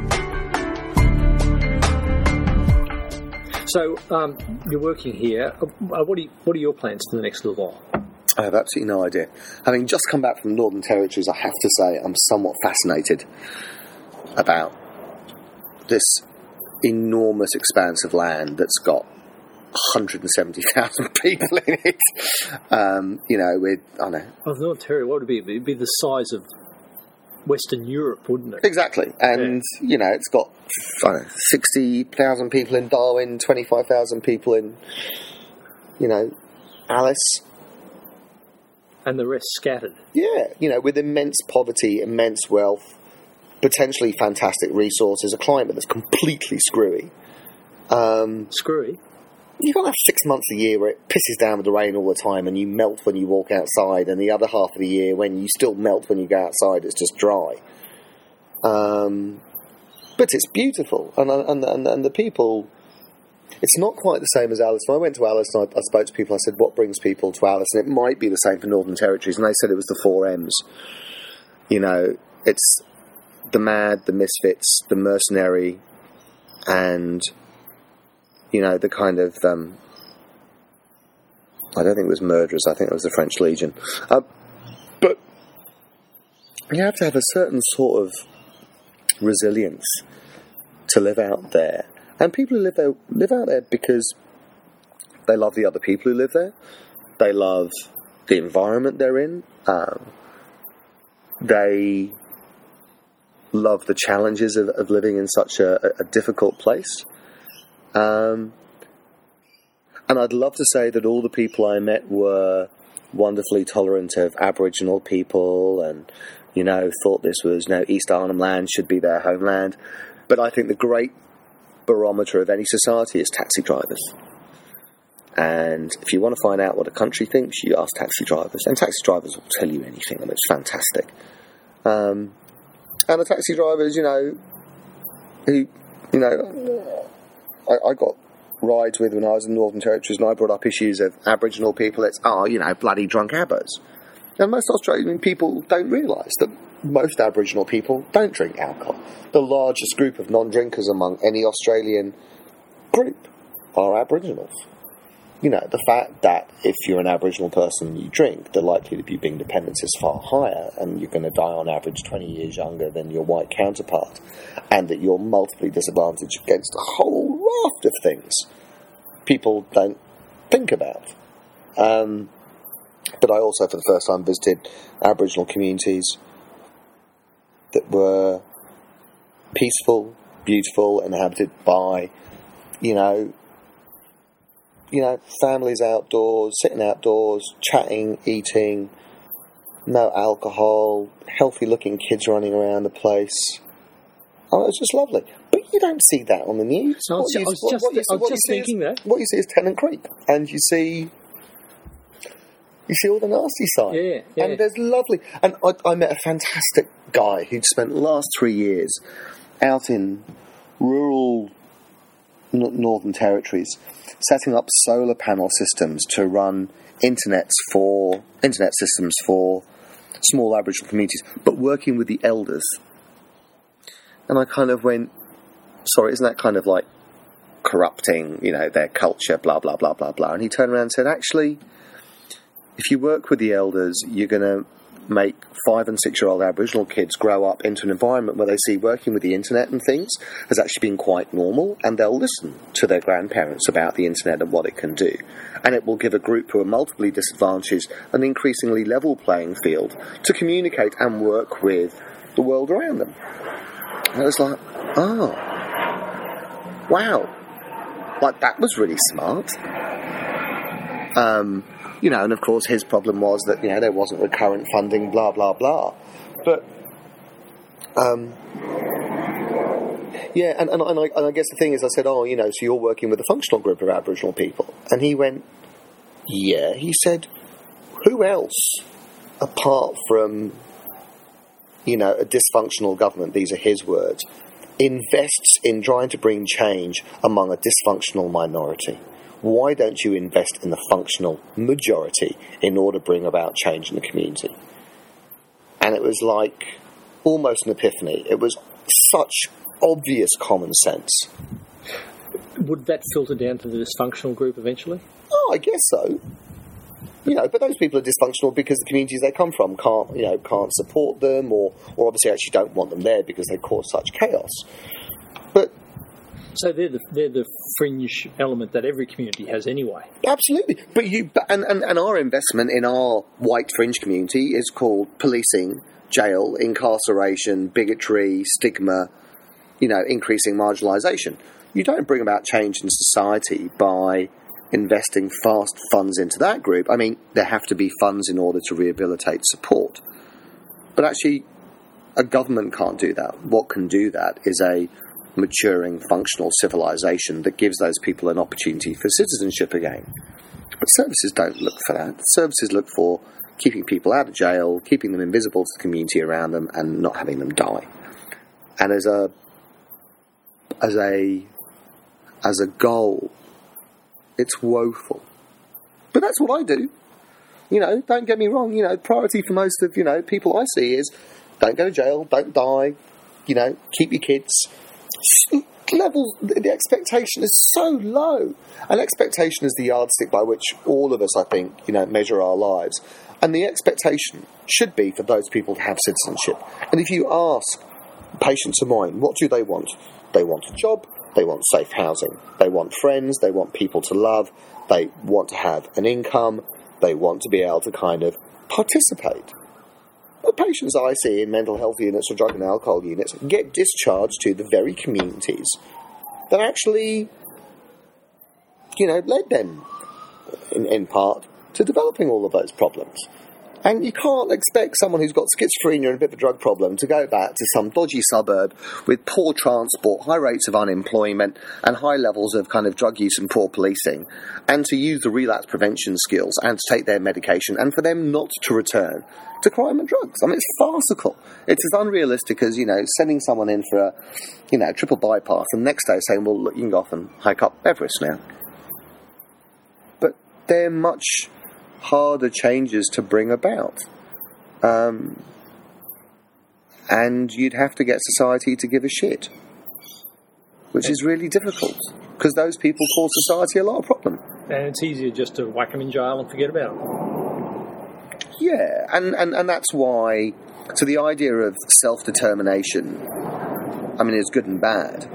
So um, you're working here. Uh, what, are you, what are your plans for the next little while?
I have absolutely no idea. Having just come back from Northern Territories, I have to say I'm somewhat fascinated about this enormous expanse of land that's got 170,000 [laughs] people in it. Um, you know, with, I don't know,
Oh, Ontario, what would it be? It'd be the size of Western Europe, wouldn't it?
Exactly. And, you know, it's got, I know, 60,000 people in Darwin, 25,000 people in, you know, Alice.
And the rest scattered.
Yeah, you know, with immense poverty, immense wealth, potentially fantastic resources, a climate that's completely screwy. Um,
Screwy.
you can't have six months a year where it pisses down with the rain all the time and you melt when you walk outside, and the other half of the year when you still melt when you go outside, it's just dry. Um, but it's beautiful, and, and, and, and the people. It's not quite the same as Alice. When I went to Alice and I, I spoke to people, I said, What brings people to Alice? And it might be the same for Northern Territories. And they said it was the four M's. You know, it's the mad, the misfits, the mercenary, and, you know, the kind of. Um, I don't think it was murderers, I think it was the French Legion. Uh, but you have to have a certain sort of resilience to live out there. And people who live there live out there because they love the other people who live there. They love the environment they're in. Um, they love the challenges of, of living in such a, a difficult place. Um, and I'd love to say that all the people I met were wonderfully tolerant of Aboriginal people and, you know, thought this was, you know, East Arnhem land should be their homeland. But I think the great barometer of any society is taxi drivers. And if you want to find out what a country thinks, you ask taxi drivers. And taxi drivers will tell you anything, and it's fantastic. Um, and the taxi drivers, you know, who, you know, I, I got rides with when I was in Northern Territories and I brought up issues of Aboriginal people. It's, oh, you know, bloody drunk Abbas. And most Australian people don't realise that most Aboriginal people don't drink alcohol. The largest group of non drinkers among any Australian group are Aboriginals. You know, the fact that if you're an Aboriginal person and you drink, the likelihood of you being dependent is far higher, and you're going to die on average 20 years younger than your white counterpart, and that you're multiply disadvantaged against a whole raft of things people don't think about. Um, but I also, for the first time, visited Aboriginal communities that were peaceful, beautiful, inhabited by, you know, you know, families outdoors, sitting outdoors, chatting, eating, no alcohol, healthy looking kids running around the place. Oh, it was just lovely. But you don't see that on the news.
No, I was
What you- what-
just-
what
I was just
see is-
thinking that.
What you see is Tennant Creek, and you see. You see all the nasty side.
Yeah, yeah.
And there's lovely. And I, I met a fantastic guy who'd spent the last three years out in rural northern territories setting up solar panel systems to run internets for internet systems for small Aboriginal communities, but working with the elders. And I kind of went, sorry, isn't that kind of like corrupting, you know, their culture, blah blah blah blah blah? And he turned around and said, actually, if you work with the elders, you're going to make five and six year old Aboriginal kids grow up into an environment where they see working with the internet and things has actually been quite normal, and they'll listen to their grandparents about the internet and what it can do. And it will give a group who are multiply disadvantaged an increasingly level playing field to communicate and work with the world around them. And I was like, oh, wow, like that was really smart. Um, you know, and of course his problem was that you know there wasn't recurrent funding, blah blah blah. But um, yeah, and, and, and, I, and I guess the thing is, I said, oh, you know, so you're working with a functional group of Aboriginal people, and he went, yeah. He said, who else apart from you know a dysfunctional government? These are his words. Invests in trying to bring change among a dysfunctional minority why don't you invest in the functional majority in order to bring about change in the community? And it was like almost an epiphany. It was such obvious common sense.
Would that filter down to the dysfunctional group eventually?
Oh, I guess so. You know, but those people are dysfunctional because the communities they come from can't, you know, can't support them, or, or obviously actually don't want them there because they cause such chaos. But
So they're the, they're the fringe element that every community has anyway.
Absolutely, but you but- and, and and our investment in our white fringe community is called policing, jail, incarceration, bigotry, stigma. You know, increasing marginalisation. You don't bring about change in society by investing fast funds into that group. I mean, there have to be funds in order to rehabilitate support, but actually, a government can't do that. What can do that is a maturing, functional civilization that gives those people an opportunity for citizenship again. But services don't look for that. Services look for keeping people out of jail, keeping them invisible to the community around them, and not having them die. And as a as a as a goal, it's woeful. But that's what I do. You know, don't get me wrong. You know, priority for most of you know people I see is don't go to jail, don't die. You know, keep your kids. S- Level the the expectation is so low, and expectation is the yardstick by which all of us, I think, you know, measure our lives. And the expectation should be for those people to have citizenship. And if you ask patients of mine, what do they want? They want a job, they want safe housing, they want friends, they want people to love, they want to have an income, they want to be able to kind of participate. The patients I see in mental health units or drug and alcohol units get discharged to the very communities that actually, you know, led them in, in part to developing all of those problems. And you can't expect someone who's got schizophrenia and a bit of a drug problem to go back to some dodgy suburb with poor transport, high rates of unemployment, and high levels of kind of drug use and poor policing, and to use the relapse prevention skills and to take their medication, and for them not to return to crime and drugs. I mean, it's farcical. It's as unrealistic as, you know, sending someone in for a, you know, triple bypass and next day saying, well, look, you can go off and hike up Everest now. But they're much harder changes to bring about. Um, and you'd have to get society to give a shit, which is really difficult because those people cause society a lot of problem.
and it's easier just to whack them in jail and forget about them.
Yeah, and, and, and that's why. So the idea of self determination, I mean, is good and bad.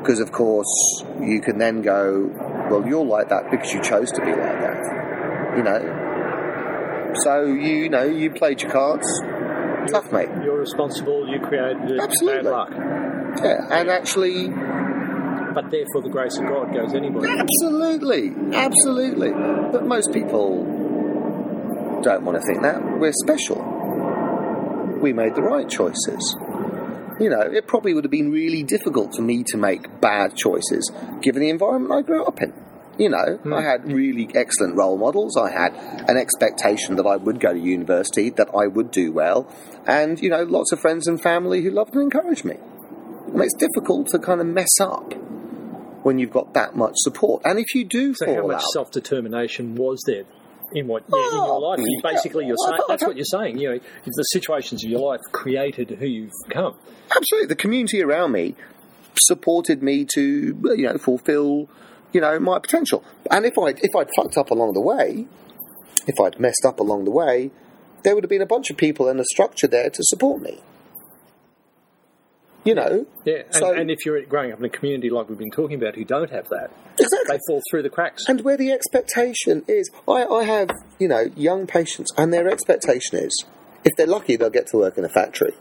Because, of course, you can then go, well, you're like that because you chose to be like that. You know? So, you, know, you played your cards. Tough, mate.
You're responsible, you created it,
Absolutely.
bad luck.
Yeah, and actually,
But therefore, the grace of God goes anybody.
Absolutely, absolutely. But most people don't want to think that. We're special. We made the right choices. You know, it probably would have been really difficult for me to make bad choices given the environment I grew up in. You know, I hmm. had really excellent role models. I had an expectation that I would go to university, that I would do well, and, you know, lots of friends and family who loved and encouraged me. And it's difficult to kind of mess up when you've got that much support. And if you do
So, how much self determination was there in what yeah, in your oh, life? You basically, you're saying that's what you're saying. You know, the situations of your life created who you've become.
absolutely, the community around me supported me to, you know, fulfil, you know, my potential. And if I if I'd fucked up along the way, if I'd messed up along the way, there would have been a bunch of people and a structure there to support me. You know,
Yeah, and,
So-
and if you're growing up in a community like we've been talking about who don't have that,
exactly.
they fall through the cracks.
And where the expectation is, I, I have, you know, young patients, and their expectation is, if they're lucky, they'll get to work in a factory.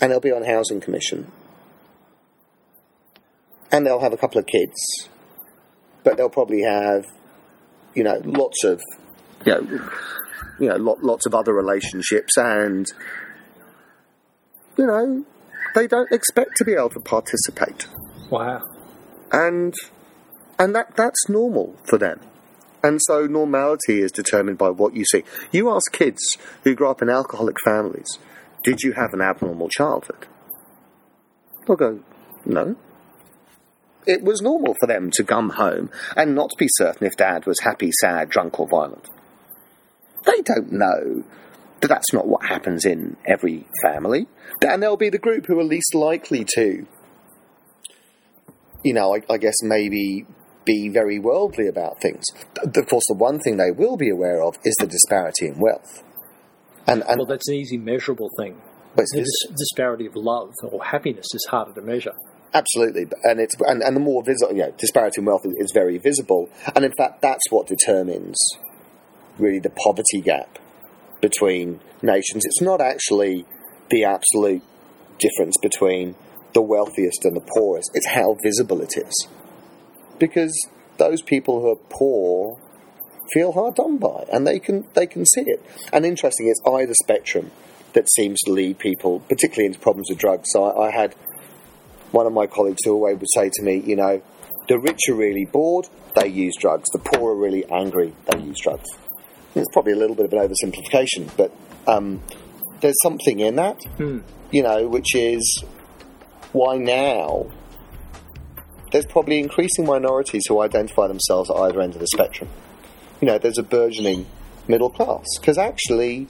And they'll be on housing commission. And they'll have a couple of kids. But they'll probably have, you know, lots of, you know, you know, lot, lots of other relationships, and, you know, they don't expect to be able to participate
Wow.
and and that that's normal for them. And so normality is determined by what you see. You ask kids who grow up in alcoholic families, did you have an abnormal childhood? They'll go, no. It was normal for them to come home and not be certain if dad was happy, sad, drunk, or violent. They don't know that that's not what happens in every family. And there'll be the group who are least likely to you know, I, I guess maybe be very worldly about things. Of course, the one thing they will be aware of is the disparity in wealth. And, and
Well, that's an easy measurable thing.
but
The dis- disparity of love or happiness is harder to measure.
Absolutely, and it's and, and the more visible, you know, disparity in wealth is, is very visible, and in fact, that's what determines really the poverty gap between nations. It's not actually the absolute difference between the wealthiest and the poorest. It's how visible it is, because those people who are poor feel hard done by, and they can they can see it. And interesting, it's either spectrum that seems to lead people, particularly into problems with drugs. So I, I had one of my colleagues who always would say to me, you know, the rich are really bored, they use drugs. The poor are really angry, they use drugs. It's probably a little bit of an oversimplification, but um, there's something in that, you know, which is why now there's probably increasing minorities who identify themselves at either end of the spectrum. You know, there's a burgeoning middle class because actually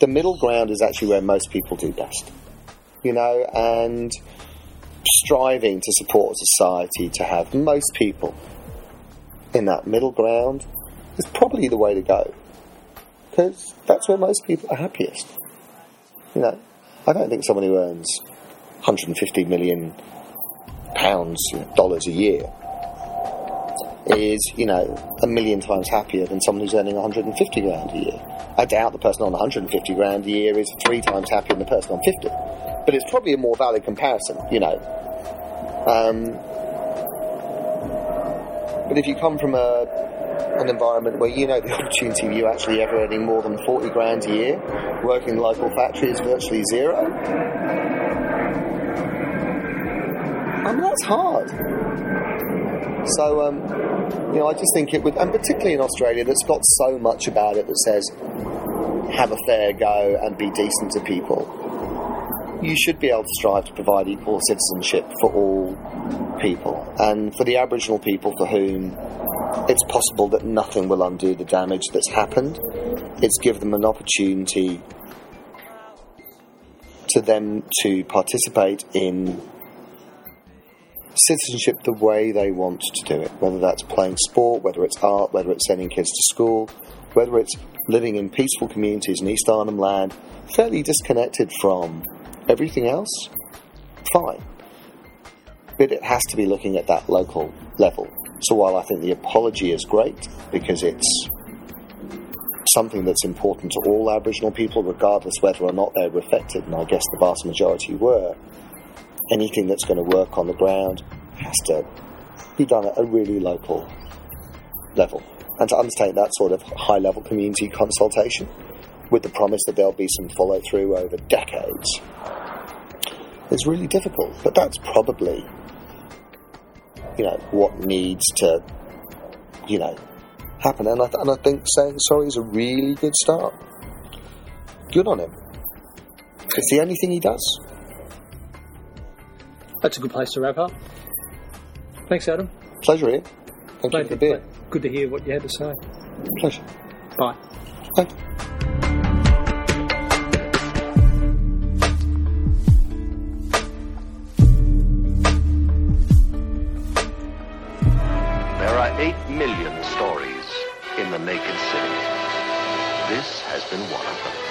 the middle ground is actually where most people do best. You know, and striving to support society to have most people in that middle ground is probably the way to go because that's where most people are happiest. You know, I don't think someone who earns 150 million pounds, dollars a year is, you know, a million times happier than someone who's earning 150 grand a year. I doubt the person on 150 grand a year is three times happier than the person on 50. But it's probably a more valid comparison, you know. Um, but if you come from a an environment where you know the opportunity of you actually ever earning more than 40 grand a year, working in local factory is virtually zero. I mean, that's hard. So, um, you know, I just think it would, and particularly in Australia, that's got so much about it that says have a fair go and be decent to people. You should be able to strive to provide equal citizenship for all people, and for the Aboriginal people for whom it's possible that nothing will undo the damage that's happened. It's give them an opportunity to them to participate in citizenship the way they want to do it, whether that's playing sport, whether it's art, whether it's sending kids to school, whether it's living in peaceful communities in East Arnhem Land, fairly disconnected from everything else, fine. But it has to be looking at that local level. So while I think the apology is great because it's something that's important to all Aboriginal people, regardless whether or not they were affected, and I guess the vast majority were, anything that's going to work on the ground has to be done at a really local level. And to undertake that sort of high level community consultation with the promise that there'll be some follow through over decades is really difficult. But that's probably, you know, what needs to, you know, happen. And I, th- and I think saying sorry is a really good start. Good on him. It's the only thing he does.
That's a good place to wrap up. Thanks, Adam.
Pleasure, Ian. Thank you for the beer.
Good to hear what you had to say.
Pleasure.
Bye.
Thank
in the